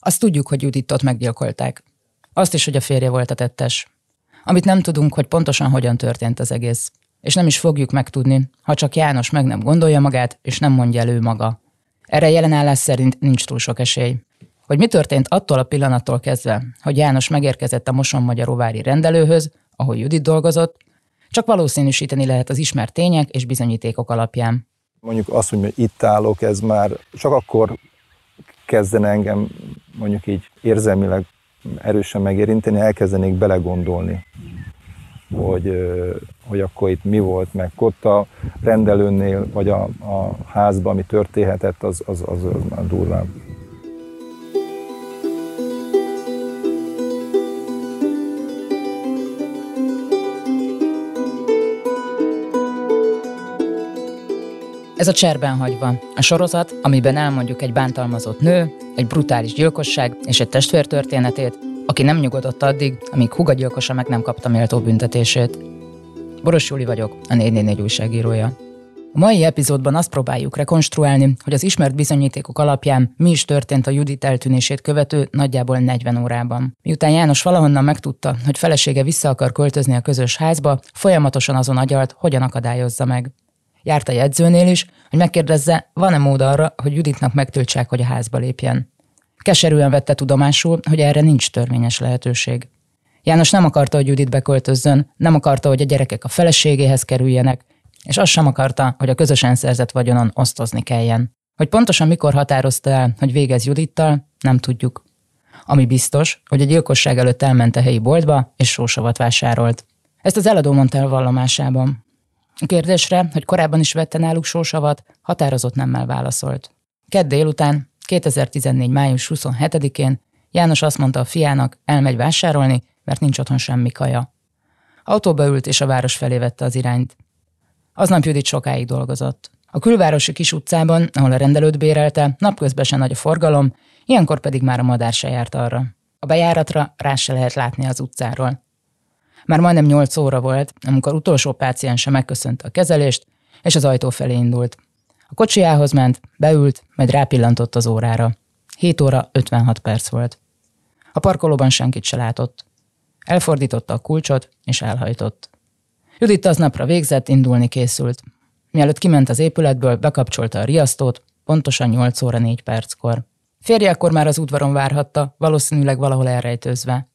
Azt tudjuk, hogy Juditot meggyilkolták. Azt is, hogy a férje volt a tettes. Amit nem tudunk, hogy pontosan hogyan történt az egész. És nem is fogjuk megtudni, ha csak János meg nem gondolja magát, és nem mondja elő maga. Erre jelenállás szerint nincs túl sok esély. Hogy mi történt attól a pillanattól kezdve, hogy János megérkezett a Moson Magyaróvári rendelőhöz, ahol Judit dolgozott, csak valószínűsíteni lehet az ismert tények és bizonyítékok alapján. Mondjuk azt, hogy itt állok, ez már csak akkor kezdene engem mondjuk így érzelmileg erősen megérinteni, elkezdenék belegondolni, hogy, hogy akkor itt mi volt, meg ott a rendelőnél, vagy a, a házban, ami történhetett, az, az, az, az már durvább. Ez a Cserben hagyva, a sorozat, amiben elmondjuk egy bántalmazott nő, egy brutális gyilkosság és egy testvér történetét, aki nem nyugodott addig, amíg Huga gyilkosa meg nem kapta méltó büntetését. Boros Júli vagyok, a 444 újságírója. A mai epizódban azt próbáljuk rekonstruálni, hogy az ismert bizonyítékok alapján mi is történt a Judit eltűnését követő nagyjából 40 órában. Miután János valahonnan megtudta, hogy felesége vissza akar költözni a közös házba, folyamatosan azon agyalt, hogyan akadályozza meg. Járt a jegyzőnél is, hogy megkérdezze, van-e mód arra, hogy Juditnak megtöltsák, hogy a házba lépjen. Keserűen vette tudomásul, hogy erre nincs törvényes lehetőség. János nem akarta, hogy Judit beköltözzön, nem akarta, hogy a gyerekek a feleségéhez kerüljenek, és azt sem akarta, hogy a közösen szerzett vagyonon osztozni kelljen. Hogy pontosan mikor határozta el, hogy végez Judittal, nem tudjuk. Ami biztos, hogy a gyilkosság előtt elment a helyi boltba, és sósavat vásárolt. Ezt az eladó mondta el vallomásában. A kérdésre, hogy korábban is vette náluk sósavat, határozott nemmel válaszolt. Kedd délután, 2014. május 27-én János azt mondta a fiának, elmegy vásárolni, mert nincs otthon semmi kaja. Autóba ült és a város felé vette az irányt. Aznap Judit sokáig dolgozott. A külvárosi kis utcában, ahol a rendelőt bérelte, napközben se nagy a forgalom, ilyenkor pedig már a madár se járt arra. A bejáratra rá se lehet látni az utcáról. Már majdnem nyolc óra volt, amikor utolsó páciense megköszönte a kezelést, és az ajtó felé indult. A kocsiához ment, beült, majd rápillantott az órára. 7 óra 56 perc volt. A parkolóban senkit se látott. Elfordította a kulcsot, és elhajtott. Judit aznapra végzett, indulni készült. Mielőtt kiment az épületből, bekapcsolta a riasztót, pontosan 8 óra 4 perckor. Férje akkor már az udvaron várhatta, valószínűleg valahol elrejtőzve.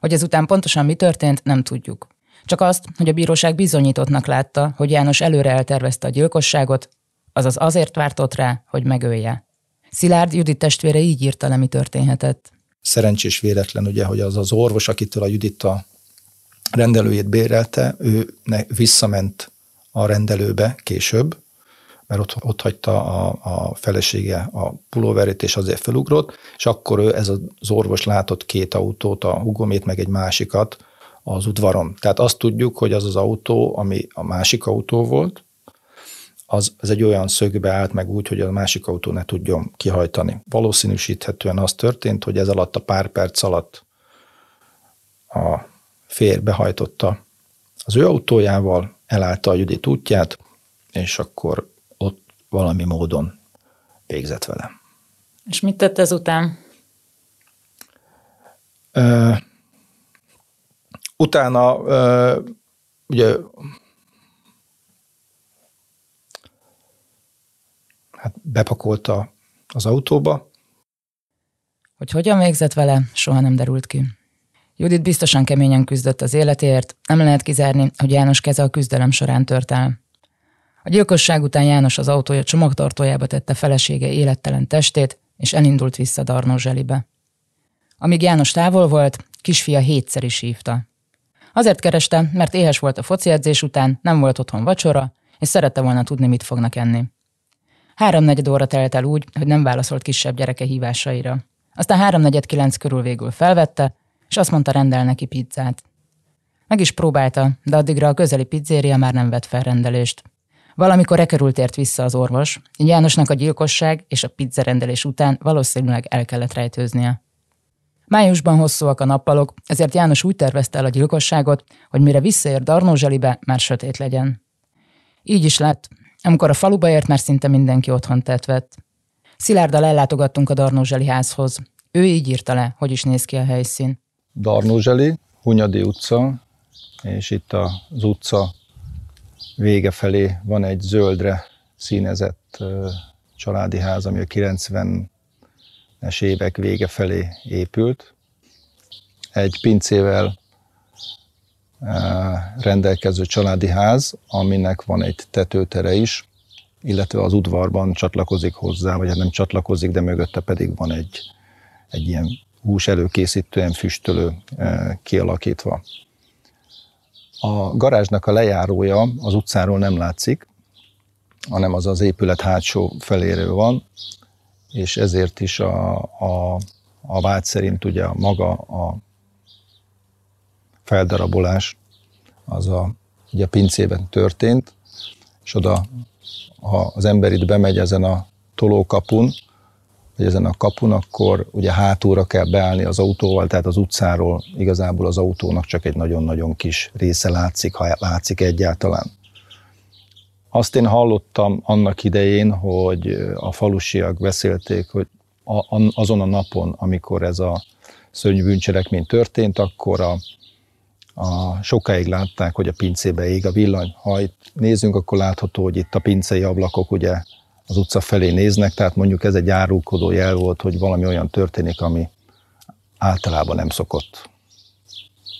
Hogy ezután pontosan mi történt, nem tudjuk. Csak azt, hogy a bíróság bizonyítottnak látta, hogy János előre eltervezte a gyilkosságot, azaz azért vártott rá, hogy megölje. Szilárd Judit testvére így írta le, mi történhetett. Szerencsés véletlen ugye, hogy az az orvos, akitől a Judit a rendelőjét bérelte, ő visszament a rendelőbe később, mert ott, ott hagyta a, a felesége a pulóverét, és azért felugrott, és akkor ő, ez az orvos látott két autót, a hugomét, meg egy másikat az udvaron. Tehát azt tudjuk, hogy az az autó, ami a másik autó volt, az, az egy olyan szögbe állt meg úgy, hogy a másik autó ne tudjon kihajtani. Valószínűsíthetően az történt, hogy ez alatt a pár perc alatt a férj behajtotta az ő autójával, elállta a Judit útját, és akkor valami módon végzett vele. És mit tett ezután? Uh, utána uh, ugye hát bepakolta az autóba. Hogy hogyan végzett vele, soha nem derült ki. Judit biztosan keményen küzdött az életéért, nem lehet kizárni, hogy János keze a küzdelem során tört el. A gyilkosság után János az autója csomagtartójába tette felesége élettelen testét, és elindult vissza Darnózselibe. Amíg János távol volt, kisfia hétszer is hívta. Azért kereste, mert éhes volt a foci után, nem volt otthon vacsora, és szerette volna tudni, mit fognak enni. Háromnegyed óra telt el úgy, hogy nem válaszolt kisebb gyereke hívásaira. Aztán háromnegyed kilenc körül végül felvette, és azt mondta, rendel neki pizzát. Meg is próbálta, de addigra a közeli pizzéria már nem vett fel rendelést. Valamikor körül tért vissza az orvos, Jánosnak a gyilkosság és a pizzarendelés után valószínűleg el kellett rejtőznie. Májusban hosszúak a nappalok, ezért János úgy tervezte el a gyilkosságot, hogy mire visszaér Darnózselibe, már sötét legyen. Így is lett. Amikor a faluba ért, már szinte mindenki otthon tett vett. Szilárddal ellátogattunk a Darnózseli házhoz. Ő így írta le, hogy is néz ki a helyszín. Darnózseli, Hunyadi utca, és itt az utca vége felé van egy zöldre színezett családi ház, ami a 90-es évek vége felé épült. Egy pincével rendelkező családi ház, aminek van egy tetőtere is, illetve az udvarban csatlakozik hozzá, vagy hát nem csatlakozik, de mögötte pedig van egy, egy ilyen hús előkészítően füstölő kialakítva. A garázsnak a lejárója az utcáról nem látszik, hanem az az épület hátsó feléről van, és ezért is a, a, a vád szerint ugye maga a feldarabolás az a, ugye a pincében történt, és oda, ha az ember itt bemegy ezen a tolókapun, vagy ezen a kapun, akkor ugye hátulra kell beállni az autóval, tehát az utcáról igazából az autónak csak egy nagyon-nagyon kis része látszik, ha látszik egyáltalán. Azt én hallottam annak idején, hogy a falusiak beszélték, hogy azon a napon, amikor ez a szörnyű bűncselekmény történt, akkor a, a, sokáig látták, hogy a pincébe ég a villany. Ha itt nézzünk, akkor látható, hogy itt a pincei ablakok ugye az utca felé néznek, tehát mondjuk ez egy árulkodó jel volt, hogy valami olyan történik, ami általában nem szokott.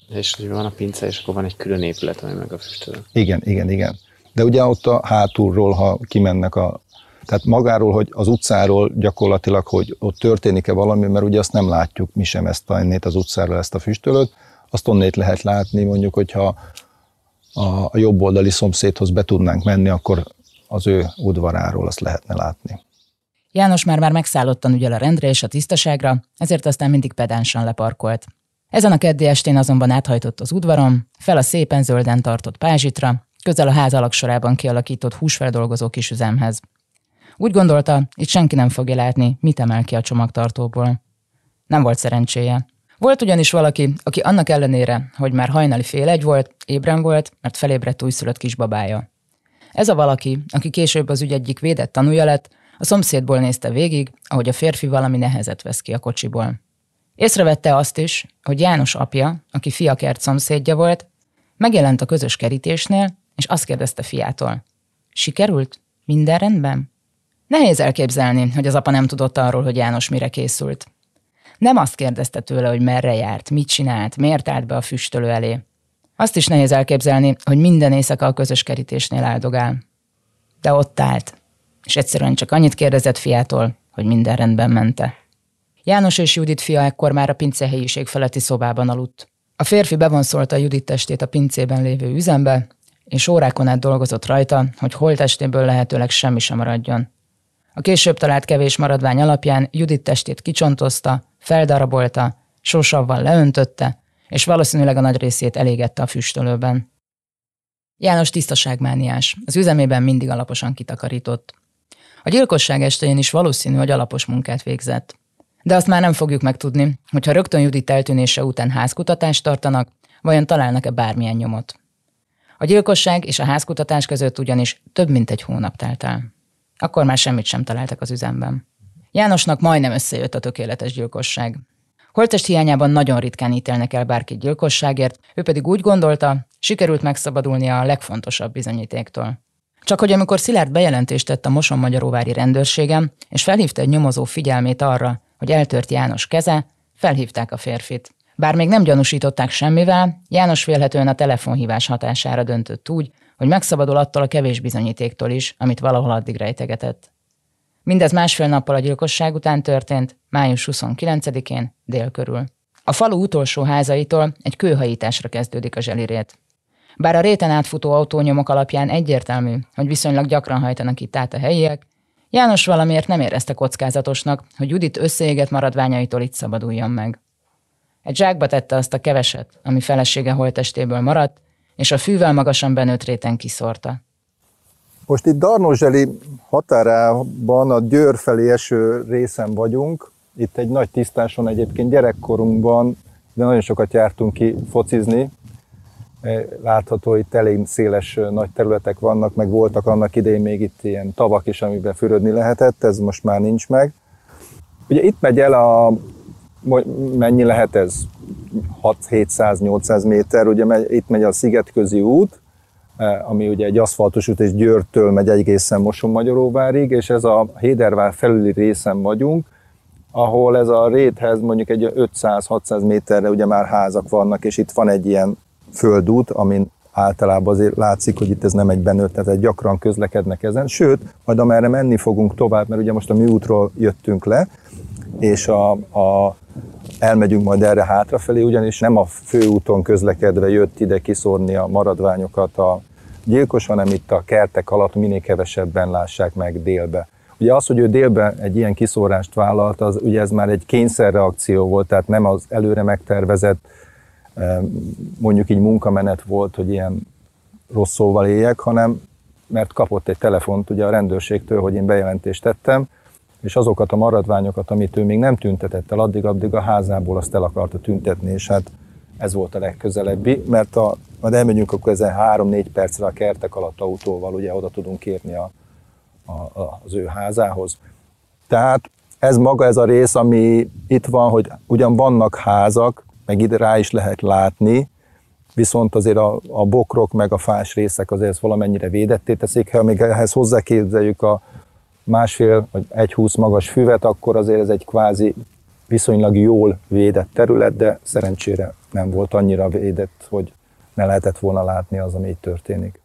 És hogy van a pince, és akkor van egy külön épület, ami meg a füstölő. Igen, igen, igen. De ugye ott a hátulról, ha kimennek a tehát magáról, hogy az utcáról gyakorlatilag, hogy ott történik-e valami, mert ugye azt nem látjuk mi sem ezt a, az utcáról ezt a füstölőt, azt onnét lehet látni, mondjuk, hogyha a jobb oldali szomszédhoz be tudnánk menni, akkor az ő udvaráról azt lehetne látni. János már már megszállottan ügyel a rendre és a tisztaságra, ezért aztán mindig pedánsan leparkolt. Ezen a keddi estén azonban áthajtott az udvaron, fel a szépen zölden tartott pázsitra, közel a ház alaksorában kialakított húsfeldolgozó kisüzemhez. Úgy gondolta, itt senki nem fogja látni, mit emel ki a csomagtartóból. Nem volt szerencséje. Volt ugyanis valaki, aki annak ellenére, hogy már hajnali fél egy volt, ébren volt, mert felébredt újszülött kisbabája. Ez a valaki, aki később az ügy egyik védett tanúja lett, a szomszédból nézte végig, ahogy a férfi valami nehezet vesz ki a kocsiból. Észrevette azt is, hogy János apja, aki fiakert szomszédja volt, megjelent a közös kerítésnél, és azt kérdezte fiától. Sikerült? Minden rendben? Nehéz elképzelni, hogy az apa nem tudott arról, hogy János mire készült. Nem azt kérdezte tőle, hogy merre járt, mit csinált, miért állt be a füstölő elé. Azt is nehéz elképzelni, hogy minden éjszaka a közös kerítésnél áldogál. De ott állt, és egyszerűen csak annyit kérdezett fiától, hogy minden rendben mente. János és Judit fia ekkor már a pince helyiség feletti szobában aludt. A férfi bevonszolta Judit testét a pincében lévő üzembe, és órákon át dolgozott rajta, hogy holtestéből lehetőleg semmi sem maradjon. A később talált kevés maradvány alapján Judit testét kicsontozta, feldarabolta, sósavval leöntötte, és valószínűleg a nagy részét elégette a füstölőben. János tisztaságmániás, az üzemében mindig alaposan kitakarított. A gyilkosság estején is valószínű, hogy alapos munkát végzett. De azt már nem fogjuk megtudni, hogyha rögtön Judit eltűnése után házkutatást tartanak, vajon találnak-e bármilyen nyomot. A gyilkosság és a házkutatás között ugyanis több mint egy hónap telt el. Akkor már semmit sem találtak az üzemben. Jánosnak majdnem összejött a tökéletes gyilkosság. Holtest hiányában nagyon ritkán ítélnek el bárkit gyilkosságért, ő pedig úgy gondolta, sikerült megszabadulnia a legfontosabb bizonyítéktól. Csak hogy amikor Szilárd bejelentést tett a Moson Magyaróvári rendőrségem, és felhívta egy nyomozó figyelmét arra, hogy eltört János keze, felhívták a férfit. Bár még nem gyanúsították semmivel, János félhetően a telefonhívás hatására döntött úgy, hogy megszabadul attól a kevés bizonyítéktól is, amit valahol addig rejtegetett. Mindez másfél nappal a gyilkosság után történt, május 29-én, dél körül. A falu utolsó házaitól egy kőhajításra kezdődik a zselirét. Bár a réten átfutó autónyomok alapján egyértelmű, hogy viszonylag gyakran hajtanak itt át a helyiek, János valamiért nem érezte kockázatosnak, hogy Judit összeégett maradványaitól itt szabaduljon meg. Egy zsákba tette azt a keveset, ami felesége holtestéből maradt, és a fűvel magasan benőtt réten kiszórta. Most itt Darnózseli határában a Győr felé eső részen vagyunk. Itt egy nagy tisztáson egyébként gyerekkorunkban, de nagyon sokat jártunk ki focizni. E, látható, itt elég széles nagy területek vannak, meg voltak annak idején még itt ilyen tavak is, amiben fürödni lehetett, ez most már nincs meg. Ugye itt megy el a mennyi lehet ez? 6-700-800 méter, ugye itt megy a Szigetközi út, ami ugye egy aszfaltos út, és Győrtől megy egészen Moson-Magyaróvárig, és ez a Hédervár felüli részen vagyunk, ahol ez a réthez mondjuk egy 500-600 méterre ugye már házak vannak, és itt van egy ilyen földút, amin általában azért látszik, hogy itt ez nem egy benőtt, tehát gyakran közlekednek ezen. Sőt, majd amerre menni fogunk tovább, mert ugye most a műútról jöttünk le, és a, a, elmegyünk majd erre hátrafelé, ugyanis nem a főúton közlekedve jött ide kiszórni a maradványokat a gyilkos, hanem itt a kertek alatt minél kevesebben lássák meg délbe. Ugye az, hogy ő délben egy ilyen kiszórást vállalt, az ugye ez már egy kényszerreakció volt, tehát nem az előre megtervezett mondjuk így munkamenet volt, hogy ilyen rossz szóval éljek, hanem mert kapott egy telefont ugye a rendőrségtől, hogy én bejelentést tettem, és azokat a maradványokat, amit ő még nem tüntetett el, addig-addig a házából azt el akarta tüntetni, és hát ez volt a legközelebbi, mert a, majd elmegyünk akkor ezen három-négy percre a kertek alatt autóval, ugye oda tudunk érni a, a, az ő házához. Tehát ez maga ez a rész, ami itt van, hogy ugyan vannak házak, meg ide rá is lehet látni, viszont azért a, a bokrok meg a fás részek azért ezt valamennyire védetté teszik. Ha még ehhez hozzáképzeljük a másfél vagy egy húsz magas füvet, akkor azért ez egy kvázi viszonylag jól védett terület, de szerencsére nem volt annyira védett, hogy ne lehetett volna látni az, ami itt történik.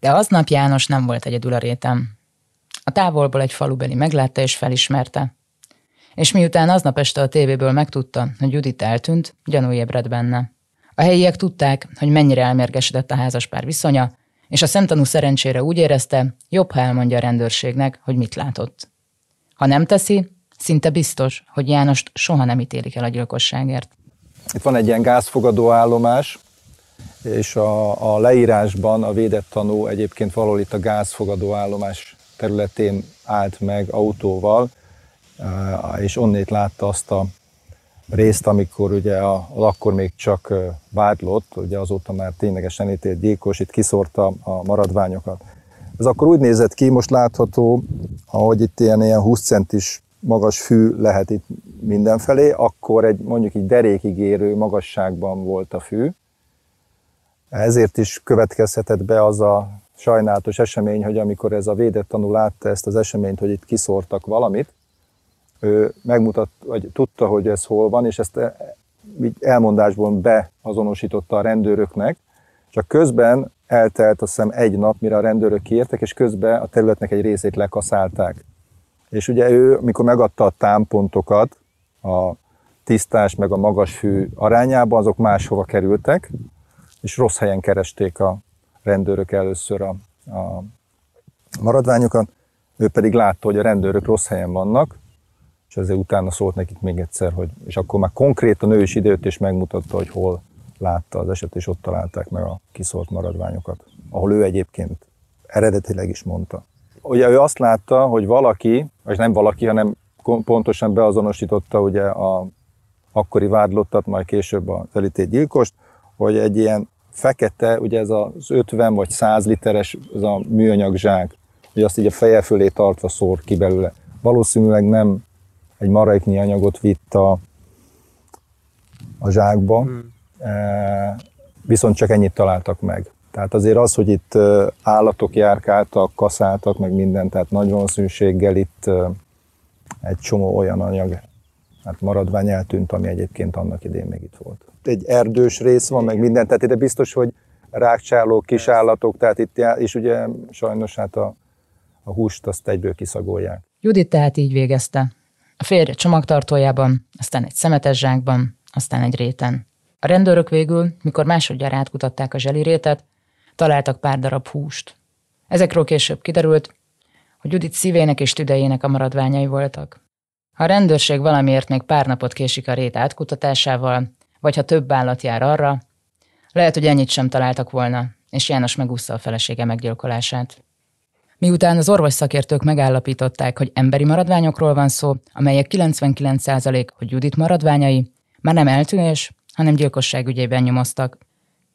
De aznap János nem volt egyedül a rétem. A távolból egy falubeli meglátta és felismerte. És miután aznap este a tévéből megtudta, hogy Judit eltűnt, gyanú ébredt benne. A helyiek tudták, hogy mennyire elmérgesedett a házaspár viszonya, és a szemtanú szerencsére úgy érezte, jobb, ha elmondja a rendőrségnek, hogy mit látott. Ha nem teszi, szinte biztos, hogy Jánost soha nem ítélik el a gyilkosságért. Itt van egy ilyen gázfogadó állomás, és a, a leírásban a védett tanú egyébként valahol itt a gázfogadó állomás területén állt meg autóval, és onnét látta azt a részt, amikor ugye a, a akkor még csak vádlott, ugye azóta már ténylegesen ítélt gyilkos, itt kiszórta a maradványokat. Ez akkor úgy nézett ki, most látható, ahogy itt ilyen, ilyen 20 centis magas fű lehet itt mindenfelé, akkor egy mondjuk egy derékig érő magasságban volt a fű. Ezért is következhetett be az a sajnálatos esemény, hogy amikor ez a védett tanul látta ezt az eseményt, hogy itt kiszórtak valamit, ő megmutat, vagy tudta, hogy ez hol van, és ezt elmondásból beazonosította a rendőröknek, csak közben eltelt azt hiszem egy nap, mire a rendőrök kiértek, és közben a területnek egy részét lekaszálták. És ugye ő, amikor megadta a támpontokat, a tisztás meg a magas fű arányában, azok máshova kerültek, és rossz helyen keresték a rendőrök először a, a maradványokat, ő pedig látta, hogy a rendőrök rossz helyen vannak, és ezért utána szólt nekik még egyszer, hogy, és akkor már konkrétan ő is időt és megmutatta, hogy hol látta az eset, és ott találták meg a kiszólt maradványokat, ahol ő egyébként eredetileg is mondta. Ugye ő azt látta, hogy valaki, vagy nem valaki, hanem pontosan beazonosította ugye a akkori vádlottat, majd később a elítélt gyilkost, hogy egy ilyen fekete, ugye ez az 50 vagy 100 literes ez a műanyag zsák, hogy azt így a feje fölé tartva szór ki belőle. Valószínűleg nem egy maréknyi anyagot vitt a, a zsákba, hmm. e, viszont csak ennyit találtak meg. Tehát azért az, hogy itt e, állatok járkáltak, kaszáltak, meg minden, tehát nagy valószínűséggel itt e, egy csomó olyan anyag, hát maradvány eltűnt, ami egyébként annak idén még itt volt. Egy erdős rész van, meg minden, tehát ide biztos, hogy rákcsálók, kisállatok, tehát itt, és ugye sajnos hát a, a húst azt egyből kiszagolják. Judit tehát így végezte. A férje csomagtartójában, aztán egy szemetes zsákban, aztán egy réten. A rendőrök végül, mikor másodjára átkutatták a zselirétet, találtak pár darab húst. Ezekről később kiderült, hogy Judit szívének és tüdejének a maradványai voltak. Ha a rendőrség valamiért még pár napot késik a rét átkutatásával, vagy ha több állat jár arra, lehet, hogy ennyit sem találtak volna, és János megúszta a felesége meggyilkolását. Miután az orvos szakértők megállapították, hogy emberi maradványokról van szó, amelyek 99% hogy Judit maradványai, már nem eltűnés, hanem gyilkosság ügyében nyomoztak.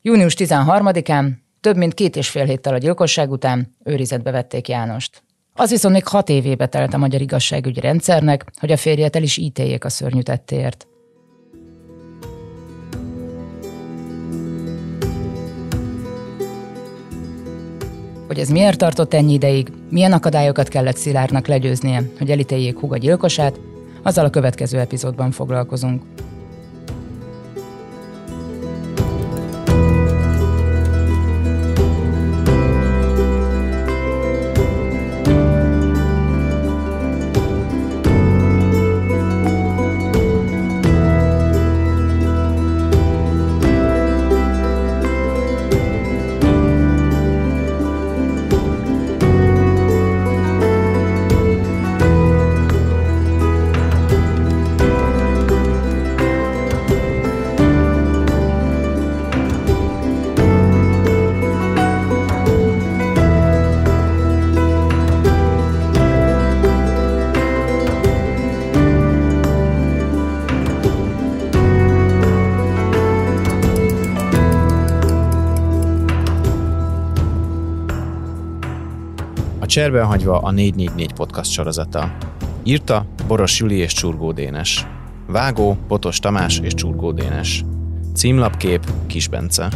Június 13-án, több mint két és fél héttel a gyilkosság után őrizetbe vették Jánost. Az viszont még hat évébe telt a magyar igazságügyi rendszernek, hogy a férjet el is ítéljék a szörnyű tettéért. Hogy ez miért tartott ennyi ideig, milyen akadályokat kellett Szilárnak legyőznie, hogy elítéljék Huga gyilkosát, azzal a következő epizódban foglalkozunk. Cserben hagyva a 444 podcast sorozata. Írta Boros Juli és Csurgó Dénes. Vágó Botos Tamás és Csurgó Dénes. Címlapkép Kis Bence.